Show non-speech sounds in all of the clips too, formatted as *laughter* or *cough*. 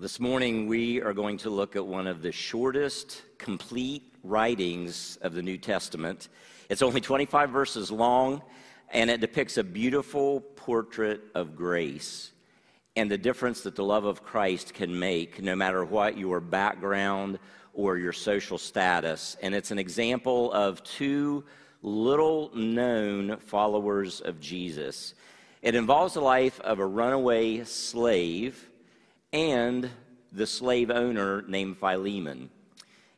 This morning, we are going to look at one of the shortest complete writings of the New Testament. It's only 25 verses long, and it depicts a beautiful portrait of grace and the difference that the love of Christ can make, no matter what your background or your social status. And it's an example of two little known followers of Jesus. It involves the life of a runaway slave and the slave owner named Philemon.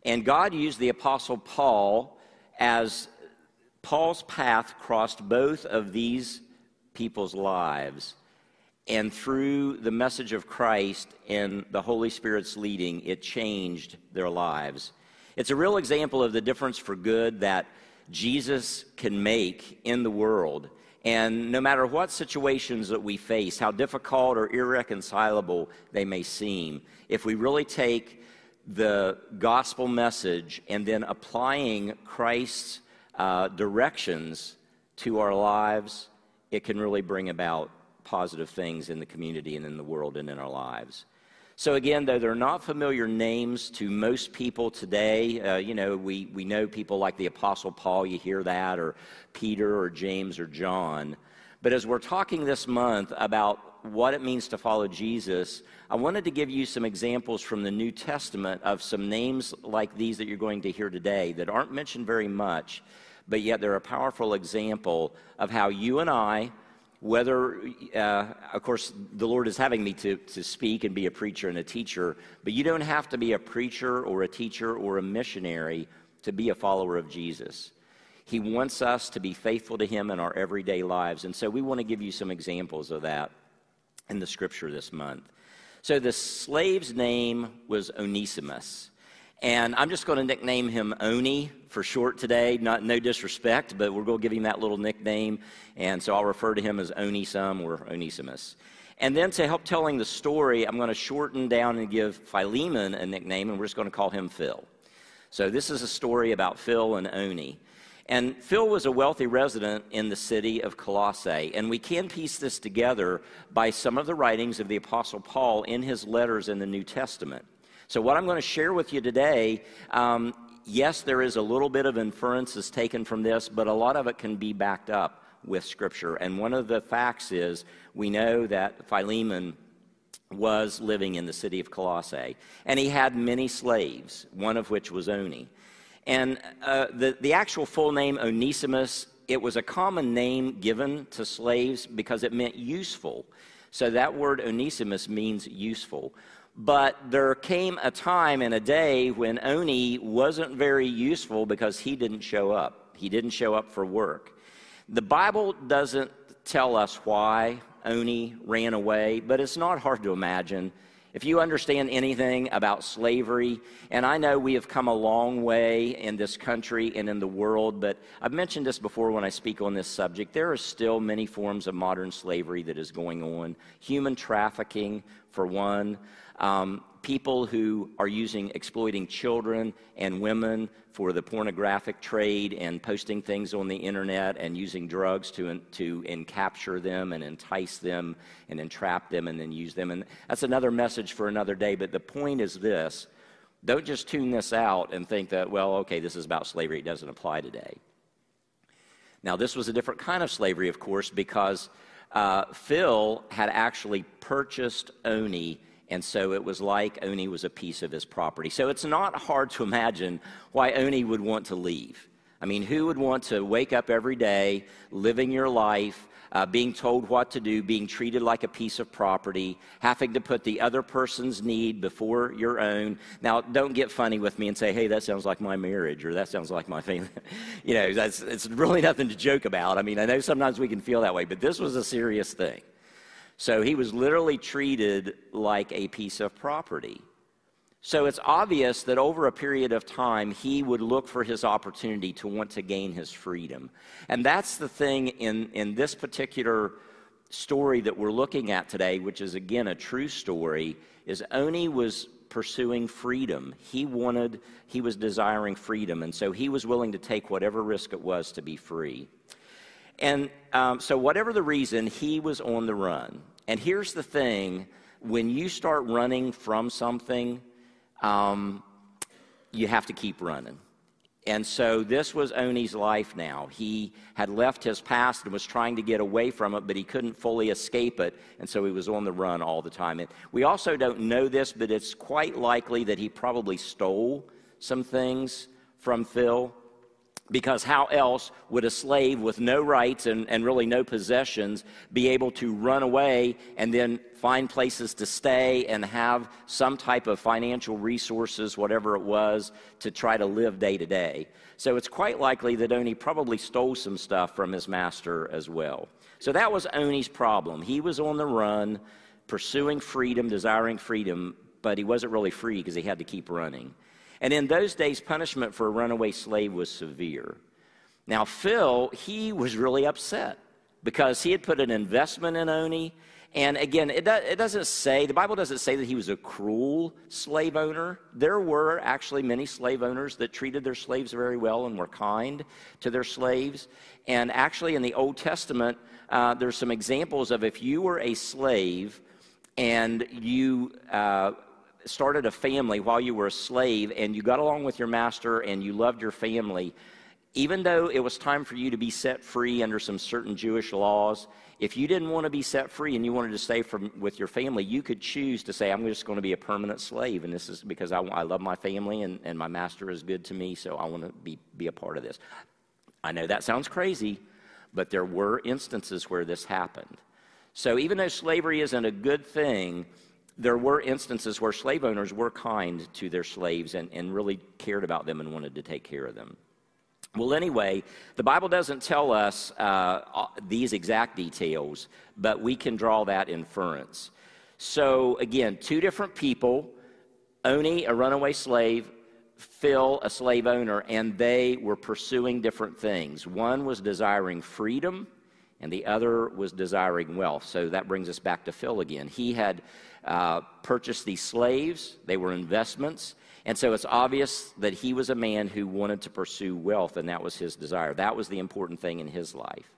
And God used the Apostle Paul as Paul's path crossed both of these people's lives. And through the message of Christ and the Holy Spirit's leading, it changed their lives. It's a real example of the difference for good that Jesus can make in the world. And no matter what situations that we face, how difficult or irreconcilable they may seem, if we really take the gospel message and then applying Christ's uh, directions to our lives, it can really bring about positive things in the community and in the world and in our lives. So, again, though they're not familiar names to most people today, uh, you know, we, we know people like the Apostle Paul, you hear that, or Peter, or James, or John. But as we're talking this month about what it means to follow Jesus, I wanted to give you some examples from the New Testament of some names like these that you're going to hear today that aren't mentioned very much, but yet they're a powerful example of how you and I, whether, uh, of course, the Lord is having me to, to speak and be a preacher and a teacher, but you don't have to be a preacher or a teacher or a missionary to be a follower of Jesus. He wants us to be faithful to Him in our everyday lives. And so we want to give you some examples of that in the scripture this month. So the slave's name was Onesimus. And I'm just going to nickname him Oni for short today. Not no disrespect, but we're going to give him that little nickname. And so I'll refer to him as Onisum or Onesimus. And then to help telling the story, I'm going to shorten down and give Philemon a nickname, and we're just going to call him Phil. So this is a story about Phil and Oni. And Phil was a wealthy resident in the city of Colossae. And we can piece this together by some of the writings of the Apostle Paul in his letters in the New Testament. So, what I'm going to share with you today, um, yes, there is a little bit of inference inferences taken from this, but a lot of it can be backed up with Scripture. And one of the facts is we know that Philemon was living in the city of Colossae, and he had many slaves, one of which was Oni. And uh, the, the actual full name, Onesimus, it was a common name given to slaves because it meant useful. So that word Onesimus means useful. But there came a time and a day when Oni wasn't very useful because he didn't show up. He didn't show up for work. The Bible doesn't tell us why Oni ran away, but it's not hard to imagine. If you understand anything about slavery, and I know we have come a long way in this country and in the world, but I've mentioned this before when I speak on this subject. There are still many forms of modern slavery that is going on. Human trafficking, for one um, people who are using exploiting children and women for the pornographic trade and posting things on the internet and using drugs to, to capture them and entice them and entrap them and then use them. And that's another message for another day. But the point is this don't just tune this out and think that, well, okay, this is about slavery. It doesn't apply today. Now, this was a different kind of slavery, of course, because uh, Phil had actually purchased Oni and so it was like Oni was a piece of his property. So it's not hard to imagine why Oni would want to leave. I mean, who would want to wake up every day, living your life, uh, being told what to do, being treated like a piece of property, having to put the other person's need before your own? Now, don't get funny with me and say, hey, that sounds like my marriage or that sounds like my family. *laughs* you know, that's, it's really nothing to joke about. I mean, I know sometimes we can feel that way, but this was a serious thing. So he was literally treated like a piece of property. So it's obvious that over a period of time, he would look for his opportunity to want to gain his freedom. And that's the thing in, in this particular story that we're looking at today, which is again a true story, is Oni was pursuing freedom. He wanted, he was desiring freedom, and so he was willing to take whatever risk it was to be free. And um, so, whatever the reason, he was on the run. And here's the thing when you start running from something, um, you have to keep running. And so this was Oni's life now. He had left his past and was trying to get away from it, but he couldn't fully escape it, and so he was on the run all the time. And we also don't know this, but it's quite likely that he probably stole some things from Phil because how else would a slave with no rights and, and really no possessions be able to run away and then find places to stay and have some type of financial resources, whatever it was, to try to live day to day? So it's quite likely that Oni probably stole some stuff from his master as well. So that was Oni's problem. He was on the run, pursuing freedom, desiring freedom, but he wasn't really free because he had to keep running. And in those days, punishment for a runaway slave was severe. Now, Phil, he was really upset because he had put an investment in Oni. And again, it, do, it doesn't say, the Bible doesn't say that he was a cruel slave owner. There were actually many slave owners that treated their slaves very well and were kind to their slaves. And actually, in the Old Testament, uh, there's some examples of if you were a slave and you uh, started a family while you were a slave and you got along with your master and you loved your family, even though it was time for you to be set free under some certain Jewish laws, if you didn't want to be set free and you wanted to stay from, with your family, you could choose to say, I'm just going to be a permanent slave. And this is because I, I love my family and, and my master is good to me, so I want to be, be a part of this. I know that sounds crazy, but there were instances where this happened. So even though slavery isn't a good thing, there were instances where slave owners were kind to their slaves and, and really cared about them and wanted to take care of them. Well, anyway, the Bible doesn't tell us uh, these exact details, but we can draw that inference. So, again, two different people Oni, a runaway slave, Phil, a slave owner, and they were pursuing different things. One was desiring freedom, and the other was desiring wealth. So that brings us back to Phil again. He had uh, purchased these slaves, they were investments. And so it's obvious that he was a man who wanted to pursue wealth, and that was his desire. That was the important thing in his life.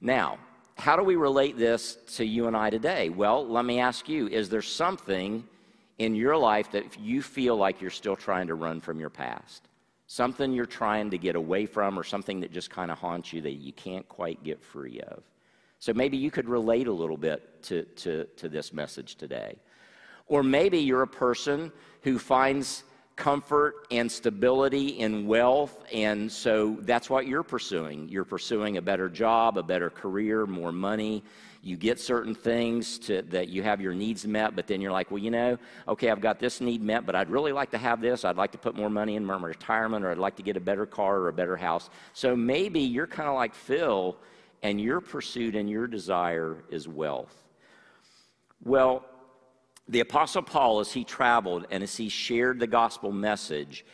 Now, how do we relate this to you and I today? Well, let me ask you is there something in your life that you feel like you're still trying to run from your past? Something you're trying to get away from, or something that just kind of haunts you that you can't quite get free of? So maybe you could relate a little bit to, to, to this message today. Or maybe you're a person who finds comfort and stability in wealth, and so that's what you're pursuing. You're pursuing a better job, a better career, more money. You get certain things to, that you have your needs met, but then you're like, well, you know, okay, I've got this need met, but I'd really like to have this. I'd like to put more money in my retirement, or I'd like to get a better car or a better house. So maybe you're kind of like Phil and your pursuit and your desire is wealth. Well, the Apostle Paul, as he traveled and as he shared the gospel message,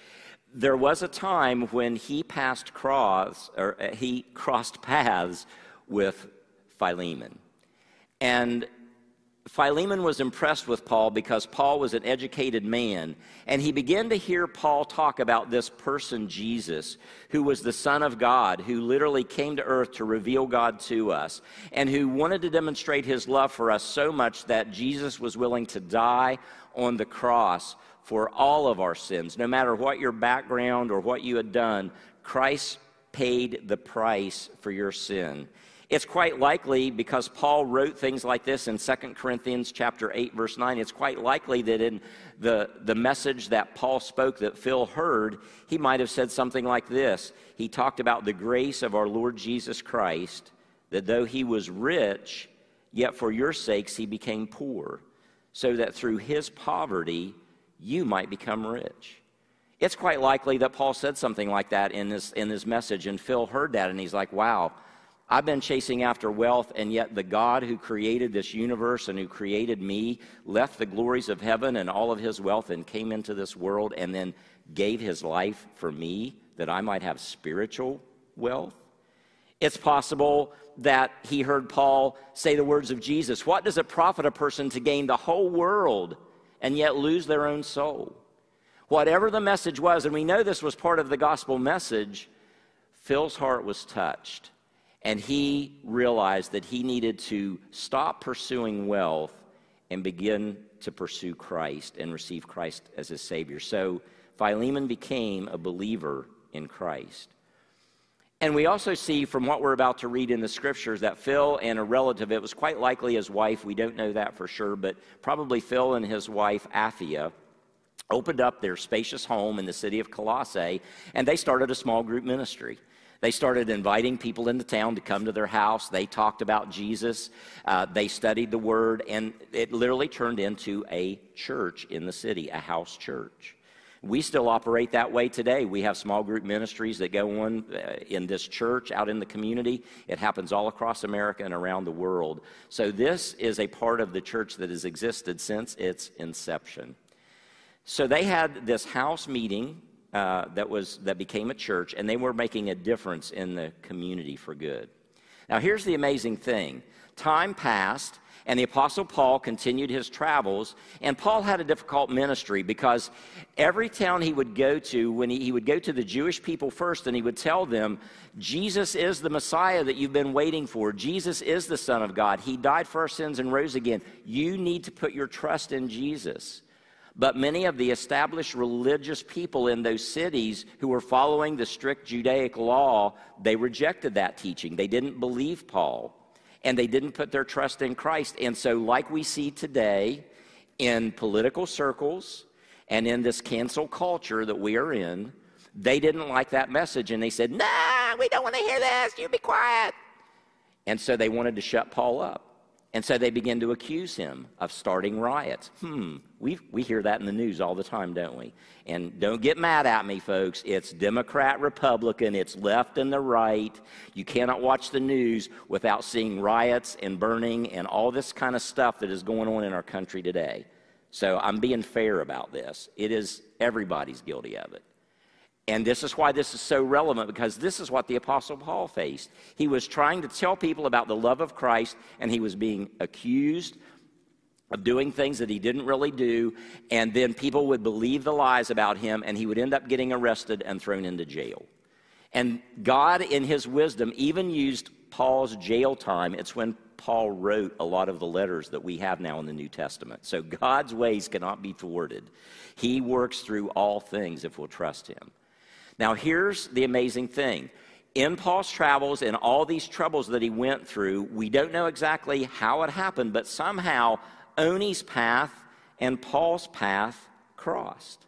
there was a time when he passed cross or uh, he crossed paths with Philemon. And Philemon was impressed with Paul because Paul was an educated man, and he began to hear Paul talk about this person, Jesus, who was the Son of God, who literally came to earth to reveal God to us, and who wanted to demonstrate his love for us so much that Jesus was willing to die on the cross for all of our sins. No matter what your background or what you had done, Christ paid the price for your sin. It's quite likely because Paul wrote things like this in 2 Corinthians chapter 8 verse 9. It's quite likely that in the, the message that Paul spoke that Phil heard, he might have said something like this. He talked about the grace of our Lord Jesus Christ, that though he was rich, yet for your sakes he became poor, so that through his poverty you might become rich. It's quite likely that Paul said something like that in this, in this message, and Phil heard that, and he's like, wow, I've been chasing after wealth, and yet the God who created this universe and who created me left the glories of heaven and all of his wealth and came into this world and then gave his life for me that I might have spiritual wealth. It's possible that he heard Paul say the words of Jesus What does it profit a person to gain the whole world and yet lose their own soul? Whatever the message was, and we know this was part of the gospel message, Phil's heart was touched and he realized that he needed to stop pursuing wealth and begin to pursue Christ and receive Christ as his Savior. So Philemon became a believer in Christ. And we also see from what we're about to read in the scriptures that Phil and a relative, it was quite likely his wife, we don't know that for sure, but probably Phil and his wife, Apphia, opened up their spacious home in the city of Colossae and they started a small group ministry. They started inviting people into town to come to their house. They talked about Jesus. Uh, they studied the Word, and it literally turned into a church in the city, a house church. We still operate that way today. We have small group ministries that go on uh, in this church out in the community. It happens all across America and around the world. So, this is a part of the church that has existed since its inception. So, they had this house meeting uh, that, was, that became a church, and they were making a difference in the community for good. Now, here's the amazing thing time passed, and the Apostle Paul continued his travels. And Paul had a difficult ministry because every town he would go to, when he, he, would go to the Jewish people first, and he would tell them, Jesus is the Messiah that you've been waiting for. Jesus is the Son of God. He died for our sins and rose again. You need to put your trust in Jesus. But many of the established religious people in those cities who were following the strict Judaic law, they rejected that teaching. They didn't believe Paul and they didn't put their trust in Christ. And so, like we see today in political circles and in this cancel culture that we are in, they didn't like that message and they said, Nah, we don't want to hear this. You be quiet. And so they wanted to shut Paul up. And so they begin to accuse him of starting riots. Hmm, we, we hear that in the news all the time, don't we? And don't get mad at me, folks. It's Democrat, Republican, it's left and the right. You cannot watch the news without seeing riots and burning and all this kind of stuff that is going on in our country today. So I'm being fair about this. It is everybody's guilty of it. And this is why this is so relevant because this is what the Apostle Paul faced. He was trying to tell people about the love of Christ, and he was being accused of doing things that he didn't really do. And then people would believe the lies about him, and he would end up getting arrested and thrown into jail. And God, in his wisdom, even used Paul's jail time. It's when Paul wrote a lot of the letters that we have now in the New Testament. So God's ways cannot be thwarted. He works through all things if we'll trust him. Now, here's the amazing thing. In Paul's travels and all these troubles that he went through, we don't know exactly how it happened, but somehow Oni's path and Paul's path crossed.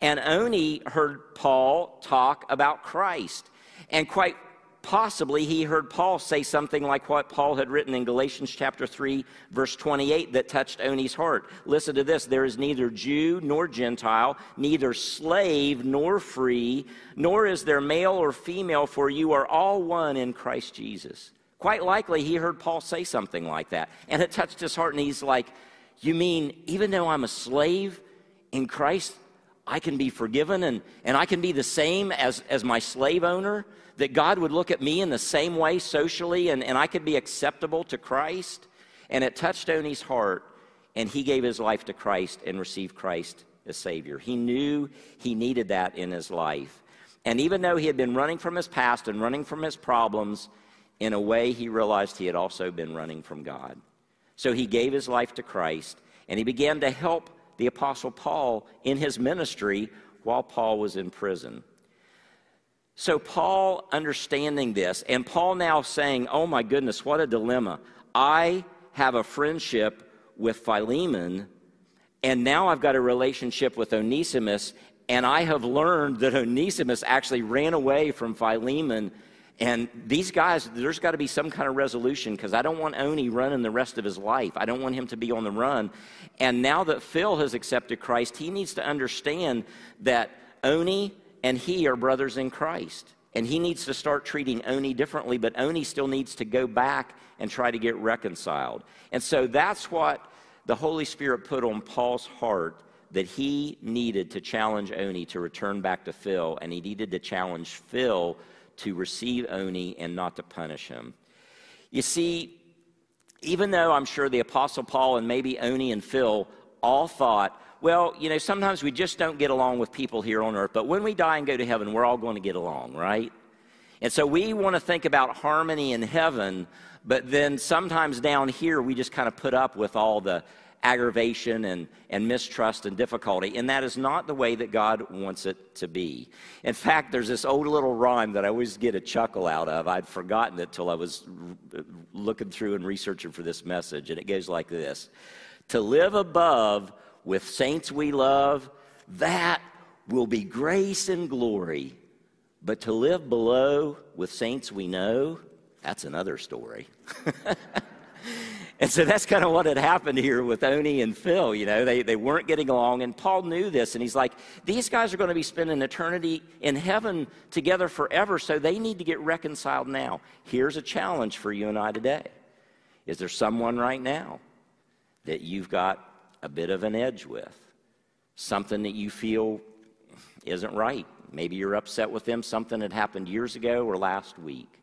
And Oni heard Paul talk about Christ. And quite possibly he heard Paul say something like what Paul had written in Galatians chapter 3 verse 28 that touched Oni's heart. Listen to this, there is neither Jew nor Gentile, neither slave nor free, nor is there male or female for you are all one in Christ Jesus. Quite likely he heard Paul say something like that and it touched his heart and he's like, "You mean even though I'm a slave in Christ, I can be forgiven and, and I can be the same as, as my slave owner? That God would look at me in the same way socially and, and I could be acceptable to Christ. And it touched Oni's heart, and he gave his life to Christ and received Christ as Savior. He knew he needed that in his life. And even though he had been running from his past and running from his problems, in a way he realized he had also been running from God. So he gave his life to Christ, and he began to help the Apostle Paul in his ministry while Paul was in prison. So, Paul understanding this, and Paul now saying, Oh my goodness, what a dilemma. I have a friendship with Philemon, and now I've got a relationship with Onesimus, and I have learned that Onesimus actually ran away from Philemon. And these guys, there's got to be some kind of resolution because I don't want Oni running the rest of his life. I don't want him to be on the run. And now that Phil has accepted Christ, he needs to understand that Oni and he are brothers in Christ. And he needs to start treating Oni differently, but Oni still needs to go back and try to get reconciled. And so that's what the Holy Spirit put on Paul's heart that he needed to challenge Oni to return back to Phil, and he needed to challenge Phil to receive Oni and not to punish him. You see, even though I'm sure the Apostle Paul and maybe Oni and Phil all thought, well, you know, sometimes we just don't get along with people here on earth, but when we die and go to heaven, we're all going to get along, right? And so we want to think about harmony in heaven, but then sometimes down here we just kind of put up with all the aggravation and, and mistrust and difficulty. And that is not the way that God wants it to be. In fact, there's this old little rhyme that I always get a chuckle out of. I'd forgotten it till I was looking through and researching for this message. And it goes like this To live above with saints we love, that will be grace and glory. But to live below with saints we know, that's another story. *laughs* And so that's kind of what had happened here with Oni and Phil. You know, they, they weren't getting along, and Paul knew this, and he's like, these guys are going to be spending eternity in heaven together forever, so they need to get reconciled now. Here's a challenge for you and I today. Is there someone right now that you've got a bit of an edge with? Something that you feel isn't right? Maybe you're upset with them, something that happened years ago or last week.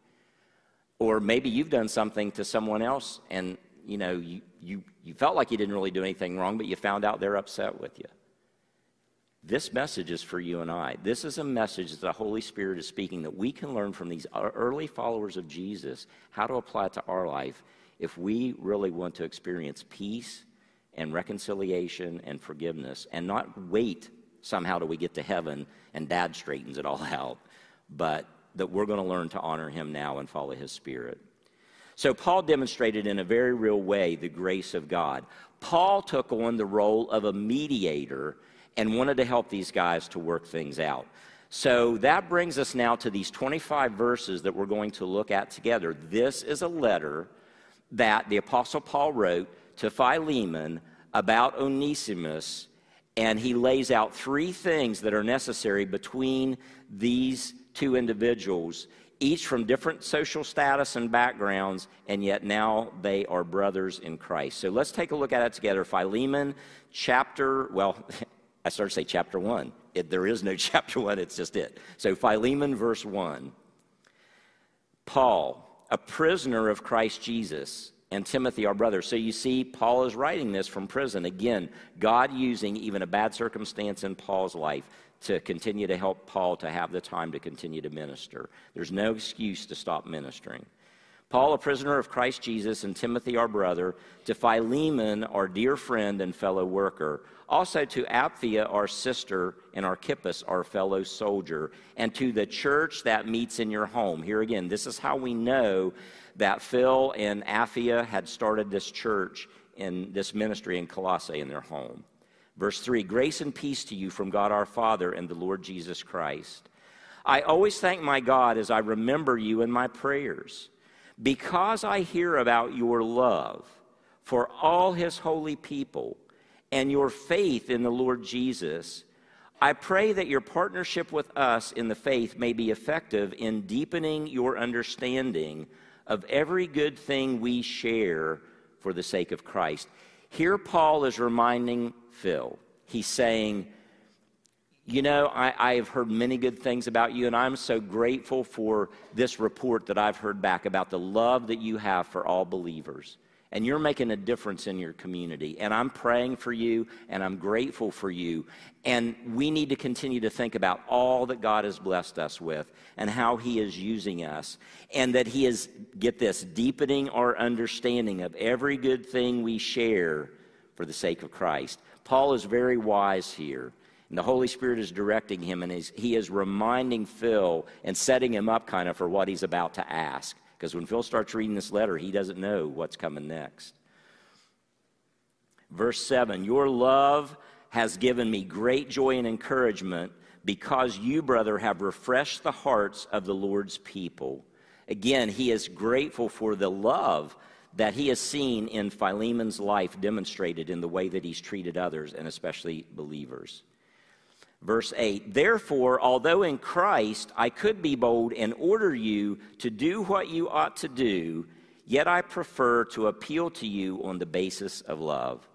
Or maybe you've done something to someone else and you know, you, you, you felt like you didn't really do anything wrong, but you found out they're upset with you. This message is for you and I. This is a message that the Holy Spirit is speaking that we can learn from these early followers of Jesus how to apply it to our life if we really want to experience peace and reconciliation and forgiveness and not wait somehow till we get to heaven and dad straightens it all *laughs* out, but that we're going to learn to honor him now and follow his spirit. So, Paul demonstrated in a very real way the grace of God. Paul took on the role of a mediator and wanted to help these guys to work things out. So, that brings us now to these 25 verses that we're going to look at together. This is a letter that the Apostle Paul wrote to Philemon about Onesimus, and he lays out three things that are necessary between these two individuals each from different social status and backgrounds, and yet now they are brothers in Christ. So let's take a look at it together. Philemon, chapter, well, *laughs* I started to say chapter one. It, there is no *laughs* chapter one, it's just it. So Philemon, verse one. Paul, a prisoner of Christ Jesus, and Timothy, our brother. So you see, Paul is writing this from prison. Again, God using even a bad circumstance in Paul's life to continue to help Paul to have the time to continue to minister. There's no excuse to stop ministering. Paul, a prisoner of Christ Jesus, and Timothy, our brother, to Philemon, our dear friend and fellow worker, also to Apphia, our sister, and Archippus, our fellow soldier, and to the church that meets in your home. Here again, this is how we know that Phil and Apphia had started this church in this ministry in Colossae in their home. Verse 3 Grace and peace to you from God our Father and the Lord Jesus Christ. I always thank my God as I remember you in my prayers, because I hear about your love for all his holy people and your faith in the Lord Jesus. I pray that your partnership with us in the faith may be effective in deepening your understanding of every good thing we share for the sake of Christ. Here, Paul is reminding Phil. He's saying, You know, I, I, have heard many good things about you, and I'm so grateful for this report that I've heard back about the love that you have for all believers. And you're making a difference in your community. And I'm praying for you, and I'm grateful for you. And we need to continue to think about all that God has blessed us with and how He is using us. And that He is, get this, deepening our understanding of every good thing we share for the sake of Christ. Paul is very wise here. And the Holy Spirit is directing him, and he is reminding Phil and setting him up kind of for what he's about to ask. Because when Phil starts reading this letter, he doesn't know what's coming next. Verse 7 Your love has given me great joy and encouragement because you, brother, have refreshed the hearts of the Lord's people. Again, he is grateful for the love that he has seen in Philemon's life demonstrated in the way that he's treated others, and especially believers. Verse 8 Therefore, although in Christ I could be bold and order you to do what you ought to do, yet I prefer to appeal to you on the basis of love.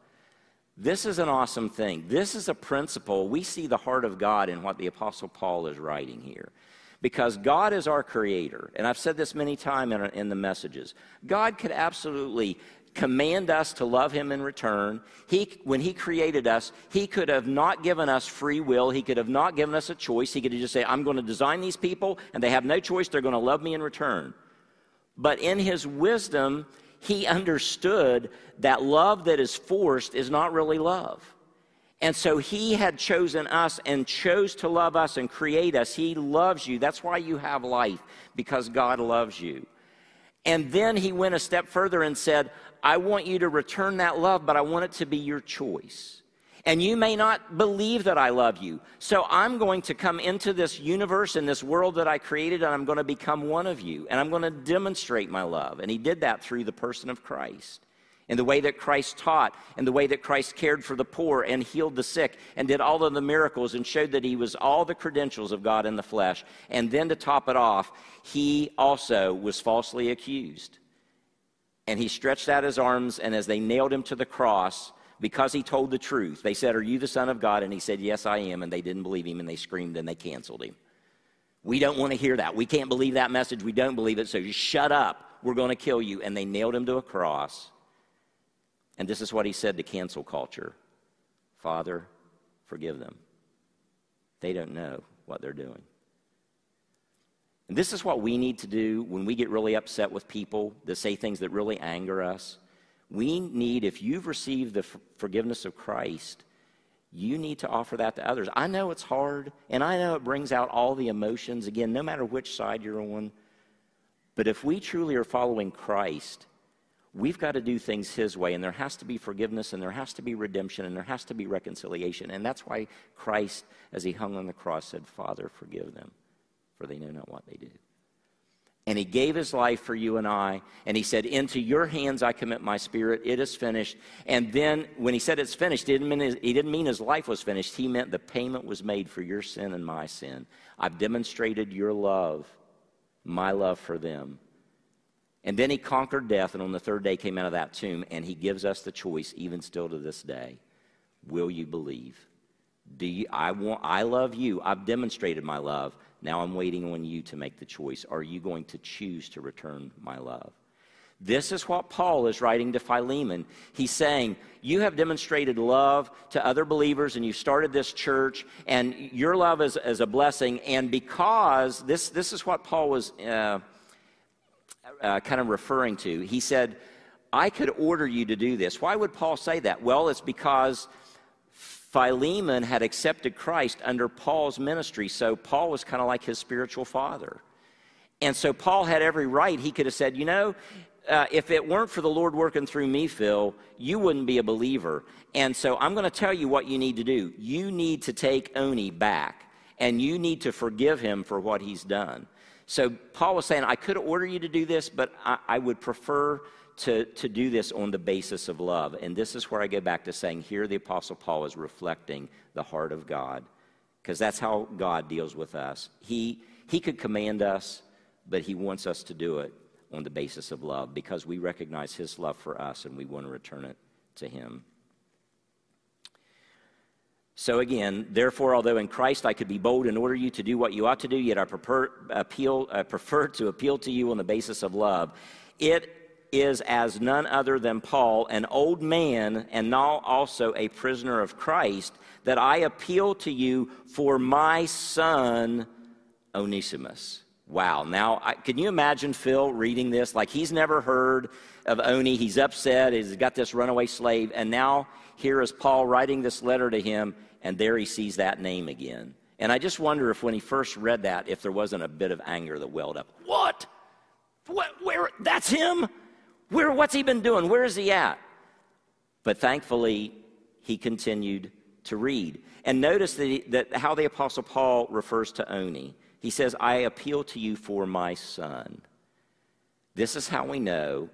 This is an awesome thing. This is a principle. We see the heart of God in what the Apostle Paul is writing here because God is our creator. And I've said this many times in, in, the messages. God could absolutely command us to love him in return. He, when he created us, he could have not given us free will. He could have not given us a choice. He could have just said, I'm going to design these people and they have no choice. They're going to love me in return. But in his wisdom, he understood that love that is forced is not really love. And so he had chosen us and chose to love us and create us. He loves you. That's why you have life, because God loves you. And then he went a step further and said, I want you to return that love, but I want it to be your choice. And you may not believe that I love you. So I'm going to come into this universe and this world that I created, and I'm going to become one of you. And I'm going to demonstrate my love. And he did that through the person of Christ and the way that Christ taught, and the way that Christ cared for the poor and healed the sick, and did all of the miracles and showed that he was all the credentials of God in the flesh. And then to top it off, he also was falsely accused. And he stretched out his arms, and as they nailed him to the cross, because he told the truth, they said, Are you the Son of God? And he said, Yes, I am. And they didn't believe him, and they screamed and they canceled him. We don't want to hear that. We can't believe that message. We don't believe it. So you shut up. We're going to kill you. And they nailed him to a cross. And this is what he said to cancel culture Father, forgive them. They don't know what they're doing. And this is what we need to do when we get really upset with people that say things that really anger us. We need, if you've received the forgiveness of Christ, you need to offer that to others. I know it's hard, and I know it brings out all the emotions, again, no matter which side you're on. But if we truly are following Christ, we've got to do things His way, and there has to be forgiveness, and there has to be redemption, and there has to be reconciliation. And that's why Christ, as He hung on the cross, said, Father, forgive them, for they know not what they do. And He gave His life for you and I, and He said, Into your hands I commit my spirit, it is finished. And then when He said it's finished, he didn't mean his, he didn't mean his life was finished, He meant the payment was made for your sin and my sin. I've demonstrated your love, my love for them and then he conquered death, and on the third day came out of that tomb, and he gives us the choice, even still to this day. Will you believe? Do you, I, want, I love you. I've demonstrated my love. Now I'm waiting on you to make the choice. Are you going to choose to return my love? This is what Paul is writing to Philemon. He's saying, You have demonstrated love to other believers, and you started this church, and your love is, is a blessing. And because this, this is what Paul was. Uh, uh, kind of referring to. He said, I could order you to do this. Why would Paul say that? Well, it's because Philemon had accepted Christ under Paul's ministry, so Paul was kind of like his spiritual father. And so Paul had every right. He could have said, You know, uh, if it weren't for the Lord working through me, Phil, you wouldn't be a believer. And so I'm going to tell you what you need to do. You need to take Oni back, and you need to forgive him for what he's done. So Paul was saying, I could order you to do this, but I, I would prefer to, to do this on the basis of love. And this is where I go back to saying, here the Apostle Paul is reflecting the heart of God, because that's how God deals with us. He, he could command us, but he wants us to do it on the basis of love because we recognize his love for us and we want to return it to him. So again, therefore, although in Christ I could be bold and order you to do what you ought to do, yet I prefer, appeal, uh, prefer to appeal to you on the basis of love. It is as none other than Paul, an old man and now also a prisoner of Christ, that I appeal to you for my son Onesimus. Wow. Now, I, can you imagine Phil reading this? Like he's never heard of Oni. He's upset. He's got this runaway slave. And now here is Paul writing this letter to him and there he sees that name again. And I just wonder if when he first read that, if there wasn't a bit of anger that welled up. What? what where? That's him? Where? What's he been doing? Where is he at? But thankfully, he continued to read. And notice that, that how the Apostle Paul refers to Oni. He says, I appeal to you for my son. This is how we know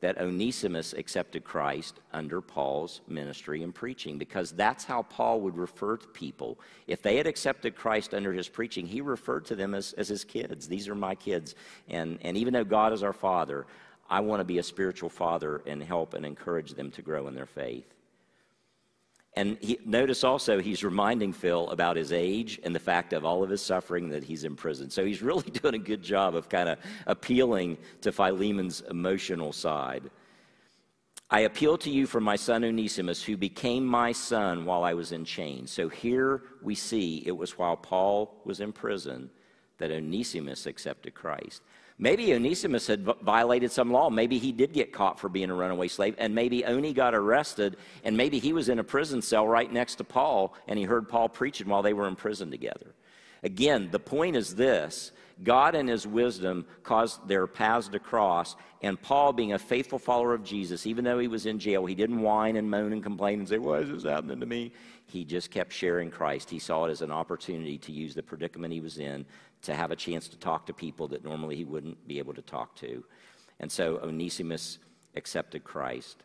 that Onesimus accepted Christ under Paul's ministry and preaching because that's how Paul would refer to people. If they had accepted Christ under his preaching, he referred to them as, as his kids. These are my kids. And, and even though God is our father, I want to be a spiritual father and help and encourage them to grow in their faith. And he, notice also he's reminding Phil about his age and the fact of all of his suffering that he's in prison. So he's *laughs* really doing a good job of kind of appealing to Philemon's emotional side. I appeal to you for my son Onesimus, who became my son while I was in chains. So here we see it was while Paul was in prison that Onesimus accepted Christ. Maybe Onesimus had violated some law. Maybe he did get caught for being a runaway slave, and maybe Oni got arrested, and maybe he was in a prison cell right next to Paul, and he heard Paul preaching while they were in prison together. Again, the point is this God, in his wisdom, caused their paths to cross, and Paul, being a faithful follower of Jesus, even though he was in jail, he didn't whine and moan and complain and say, Why is this happening to me? He just kept sharing Christ. He saw it as an opportunity to use the predicament he was in to have a chance to talk to people that normally he wouldn't be able to talk to. And so Onesimus accepted Christ.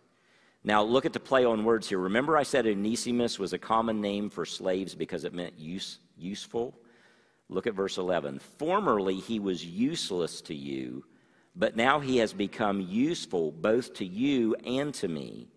Now, look at the play on words here. Remember, I said Onesimus was a common name for slaves because it meant use, useful? Look at verse 11. Formerly, he was useless to you, but now he has become useful both to you and to me.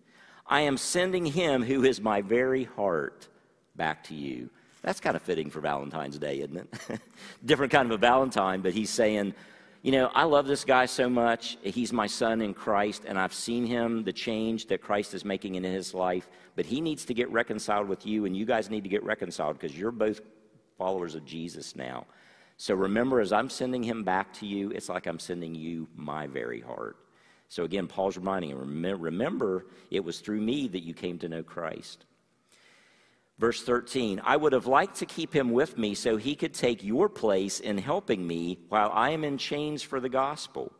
I am sending him who is my very heart back to you. That's kind of fitting for Valentine's Day, isn't it? *laughs* Different kind of a Valentine, but he's saying, you know, I love this guy so much. He's my son in Christ, and I've seen him, the change that Christ is making in his life. But he needs to get reconciled with you, and you guys need to get reconciled because you're both followers of Jesus now. So remember, as I'm sending him back to you, it's like I'm sending you my very heart. So again, Paul's reminding him remember, it was through me that you came to know Christ. Verse 13, I would have liked to keep him with me so he could take your place in helping me while I am in chains for the gospel.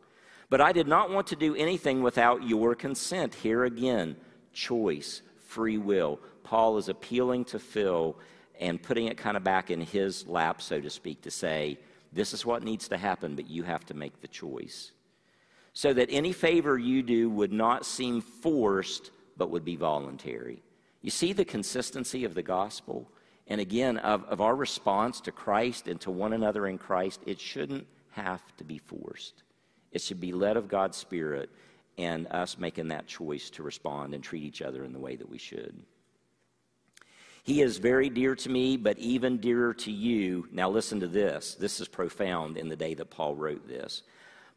But I did not want to do anything without your consent. Here again, choice, free will. Paul is appealing to Phil and putting it kind of back in his lap, so to speak, to say, this is what needs to happen, but you have to make the choice. So that any favor you do would not seem forced, but would be voluntary. You see the consistency of the gospel? And again, of, of our response to Christ and to one another in Christ, it shouldn't have to be forced. It should be led of God's Spirit and us making that choice to respond and treat each other in the way that we should. He is very dear to me, but even dearer to you. Now, listen to this. This is profound in the day that Paul wrote this.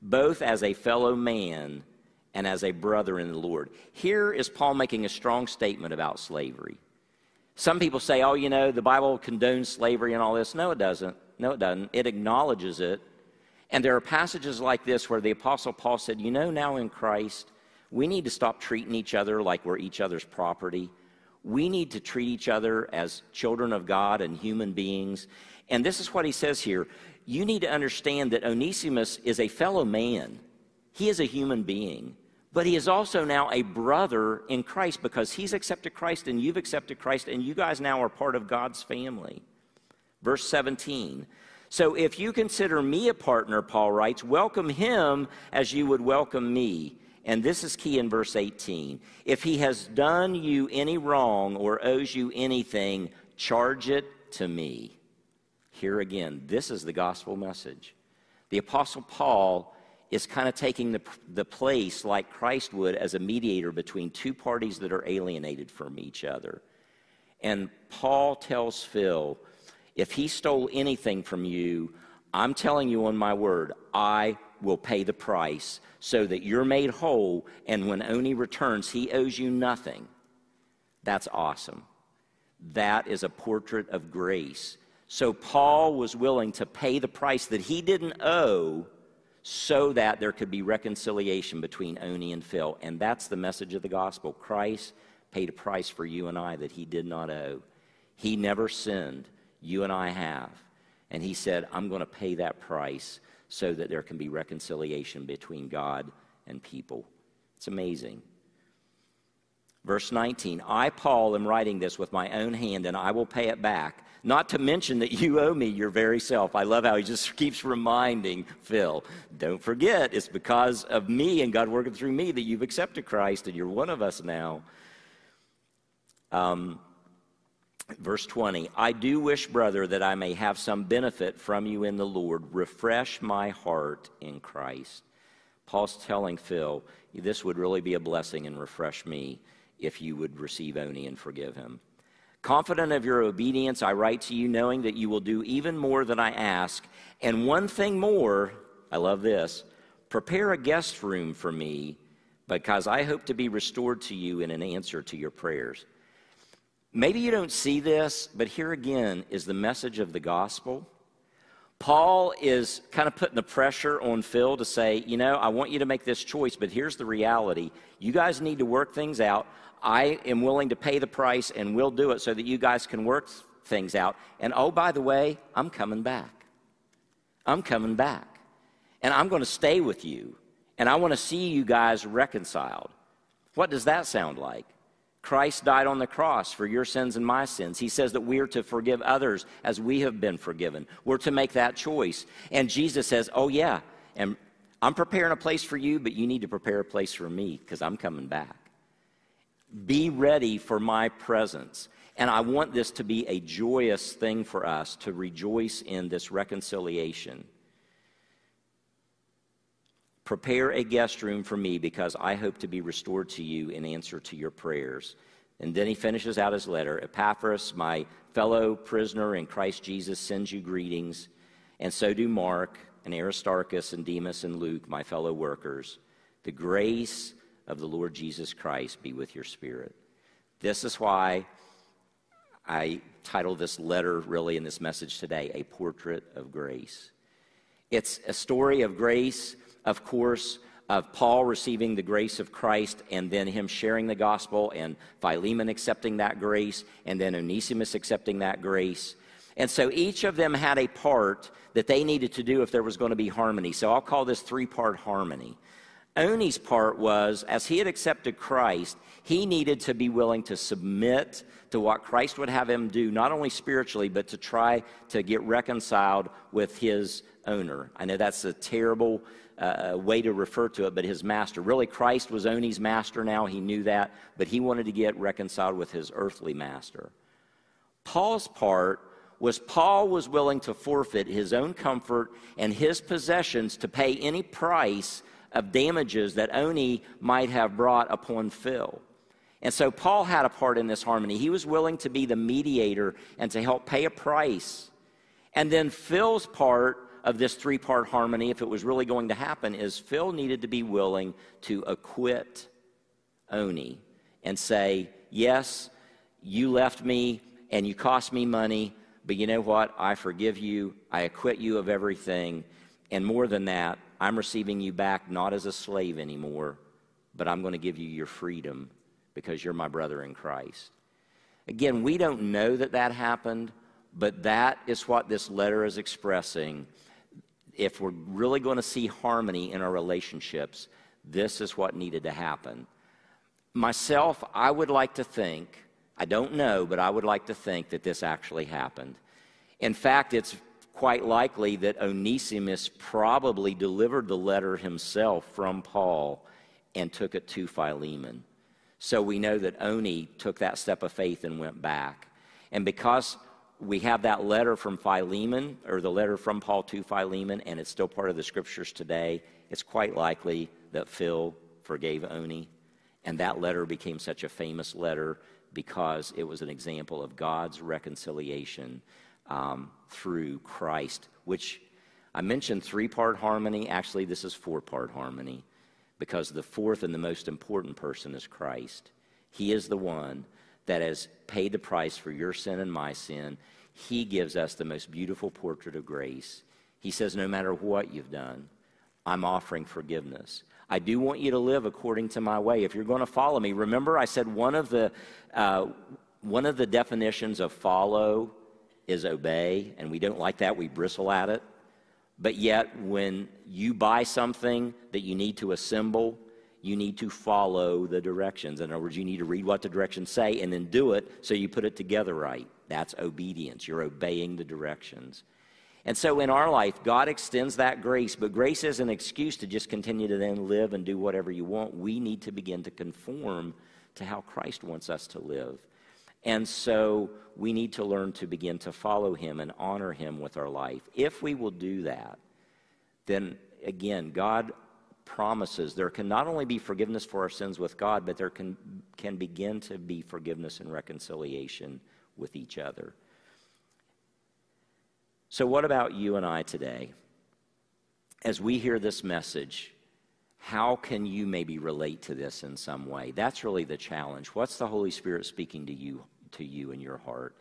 Both as a fellow man and as a brother in the Lord. Here is Paul making a strong statement about slavery. Some people say, oh, you know, the Bible condones slavery and all this. No, it doesn't. No, it doesn't. It acknowledges it. And there are passages like this where the Apostle Paul said, you know, now in Christ, we need to stop treating each other like we're each other's property. We need to treat each other as children of God and human beings. And this is what he says here. You need to understand that Onesimus is a fellow man. He is a human being. But he is also now a brother in Christ because he's accepted Christ and you've accepted Christ, and you guys now are part of God's family. Verse 17. So if you consider me a partner, Paul writes, welcome him as you would welcome me. And this is key in verse 18. If he has done you any wrong or owes you anything, charge it to me. Here again, this is the gospel message. The Apostle Paul is kind of taking the, the place like Christ would as a mediator between two parties that are alienated from each other. And Paul tells Phil, if he stole anything from you, I'm telling you on my word, I will pay the price so that you're made whole. And when Oni returns, he owes you nothing. That's awesome. That is a portrait of grace. So Paul was willing to pay the price that he didn't owe so that there could be reconciliation between Oni and Phil. And that's the message of the gospel. Christ paid a price for you and I that he did not owe. He never sinned. You and I have. And he said, I'm going to pay that price so that there can be reconciliation between God and people. It's amazing. Verse 19 I, Paul, am writing this with my own hand, and I will pay it back. Not to mention that you owe me your very self. I love how he just keeps reminding Phil, don't forget, it's because of me and God working through me that you've accepted Christ and you're one of us now. Um, verse 20 I do wish, brother, that I may have some benefit from you in the Lord. Refresh my heart in Christ. Paul's telling Phil, this would really be a blessing and refresh me if you would receive Oni and forgive him. Confident of your obedience, I write to you, knowing that you will do even more than I ask. And one thing more, I love this prepare a guest room for me, because I hope to be restored to you in an answer to your prayers. Maybe you don't see this, but here again is the message of the gospel. Paul is kind of putting the pressure on Phil to say, you know, I want you to make this choice, but here's the reality. You guys need to work things out. I am willing to pay the price and we'll do it so that you guys can work things out. And oh, by the way, I'm coming back. I'm coming back. And I'm going to stay with you. And I want to see you guys reconciled. What does that sound like? Christ died on the cross for your sins and my sins. He says that we're to forgive others as we have been forgiven. We're to make that choice. And Jesus says, Oh, yeah, and I'm preparing a place for you, but you need to prepare a place for me because I'm coming back. Be ready for my presence. And I want this to be a joyous thing for us to rejoice in this reconciliation. Prepare a guest room for me because I hope to be restored to you in answer to your prayers. And then he finishes out his letter Epaphras, my fellow prisoner in Christ Jesus, sends you greetings, and so do Mark and Aristarchus and Demas and Luke, my fellow workers. The grace of the Lord Jesus Christ be with your spirit. This is why I title this letter, really, in this message today, A Portrait of Grace. It's a story of grace of course, of Paul receiving the grace of Christ and then him sharing the gospel and Philemon accepting that grace and then Onesimus accepting that grace. And so each of them had a part that they needed to do if there was going to be harmony. So I'll call this three part harmony. Oni's part was, as he had accepted Christ, he needed to be willing to submit to what Christ would have him do, not only spiritually, but to try to get reconciled with his owner. I know that's a terrible uh, way to refer to it, but his master. Really, Christ was Oni's master now. He knew that, but he wanted to get reconciled with his earthly master. Paul's part was Paul was willing to forfeit his own comfort and his possessions to pay any price of damages that Oni might have brought upon Phil. And so Paul had a part in this harmony. He was willing to be the mediator and to help pay a price. And then Phil's part of this three part harmony, if it was really going to happen, is Phil needed to be willing to acquit Oni and say, Yes, you left me and you cost me money, but you know what? I forgive you. I acquit you of everything. And more than that, I'm receiving you back not as a slave anymore, but I'm going to give you your freedom because you're my brother in Christ. Again, we don't know that that happened, but that is what this letter is expressing if we're really going to see harmony in our relationships, this is what needed to happen. Myself, I would like to think, I don't know, but I would like to think that this actually happened. In fact, it's quite likely that Onesimus probably delivered the letter himself from Paul and took it to Philemon. So we know that Oni took that step of faith and went back. And because we have that letter from Philemon, or the letter from Paul to Philemon, and it's still part of the scriptures today. It's quite likely that Phil forgave Oni, and that letter became such a famous letter because it was an example of God's reconciliation um, through Christ, which I mentioned three part harmony. Actually, this is four part harmony because the fourth and the most important person is Christ. He is the one that has paid the price for your sin and my sin. He gives us the most beautiful portrait of grace. He says, No matter what you've done, I'm offering forgiveness. I do want you to live according to my way. If you're going to follow me, remember I said one of the, uh, one of the definitions of follow is obey, and we don't like that. We bristle at it. But yet, when you buy something that you need to assemble, you need to follow the directions. In other words, you need to read what the directions say and then do it so you put it together right. That's obedience. You're obeying the directions. And so in our life, God extends that grace, but grace is an excuse to just continue to then live and do whatever you want. We need to begin to conform to how Christ wants us to live. And so we need to learn to begin to follow Him and honor Him with our life. If we will do that, then again, God promises there can not only be forgiveness for our sins with God, but there can, can begin to be forgiveness and reconciliation with each other. So, what about you and I today? As we hear this message, how can you maybe relate to this in some way? That's really the challenge. What's the Holy Spirit speaking to you, to you in your heart?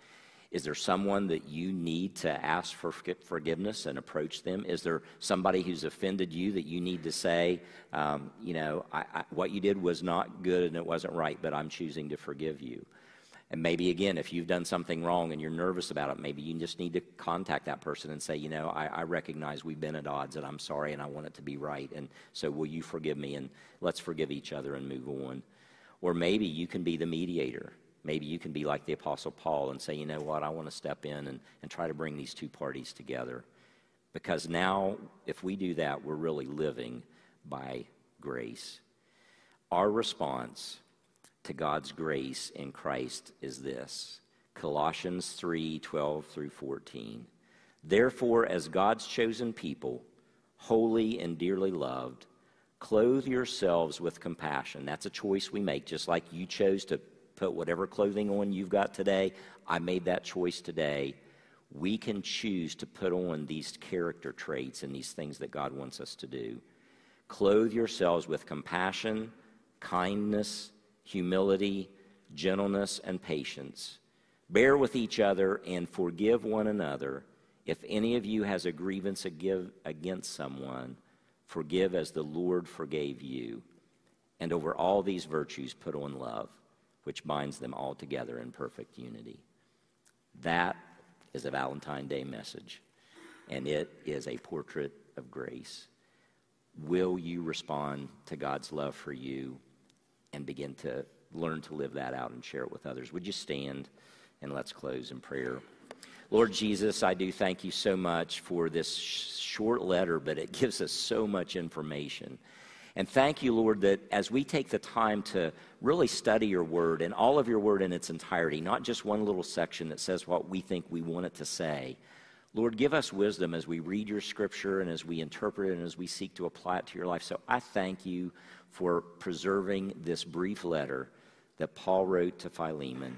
Is there someone that you need to ask for forgiveness and approach them? Is there somebody who's offended you that you need to say, um, you know, I, I, what you did was not good and it wasn't right, but I'm choosing to forgive you? And maybe again, if you've done something wrong and you're nervous about it, maybe you just need to contact that person and say, you know, I, I, recognize we've been at odds and I'm sorry and I want it to be right. And so will you forgive me and let's forgive each other and move on. Or maybe you can be the mediator Maybe you can be like the Apostle Paul and say, you know what, I want to step in and, and try to bring these two parties together. Because now, if we do that, we're really living by grace. Our response to God's grace in Christ is this Colossians 3 12 through 14. Therefore, as God's chosen people, holy and dearly loved, clothe yourselves with compassion. That's a choice we make, just like you chose to put whatever clothing on you've got today. I made that choice today. We can choose to put on these character traits and these things that God wants us to do. Clothe yourselves with compassion, kindness, humility, gentleness, and patience. Bear with each other and forgive one another. If any of you has a grievance against someone, forgive as the Lord forgave you. And over all these virtues, put on love which binds them all together in perfect unity. That is a Valentine Day message, and it is a portrait of grace. Will you respond to God's love for you and begin to learn to live that out and share it with others? Would you stand and let's close in prayer? Lord Jesus, I do thank you so much for this short letter, but it gives us so much information. And thank you, Lord, that as we take the time to really study your word and all of your word in its entirety, not just one little section that says what we think we want it to say, Lord, give us wisdom as we read your scripture and as we interpret it and as we seek to apply it to your life. So I thank you for preserving this brief letter that Paul wrote to Philemon.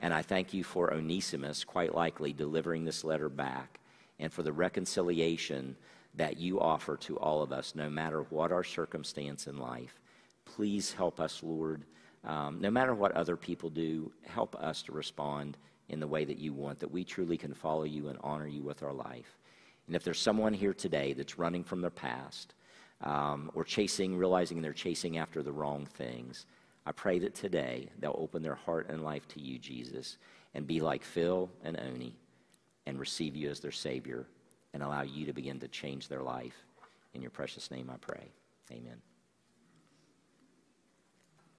And I thank you for Onesimus, quite likely, delivering this letter back and for the reconciliation that you offer to all of us, no matter what our circumstance in life. Please help us, Lord. Um, no matter what other people do, help us to respond in the way that you want, that we truly can follow you and honor you with our life. And if there's someone here today that's running from their past um, or chasing, realizing they're chasing after the wrong things, I pray that today they'll open their heart and life to you, Jesus, and be like Phil and Oni and receive you as their Savior and allow you to begin to change their life. In your precious name I pray. Amen.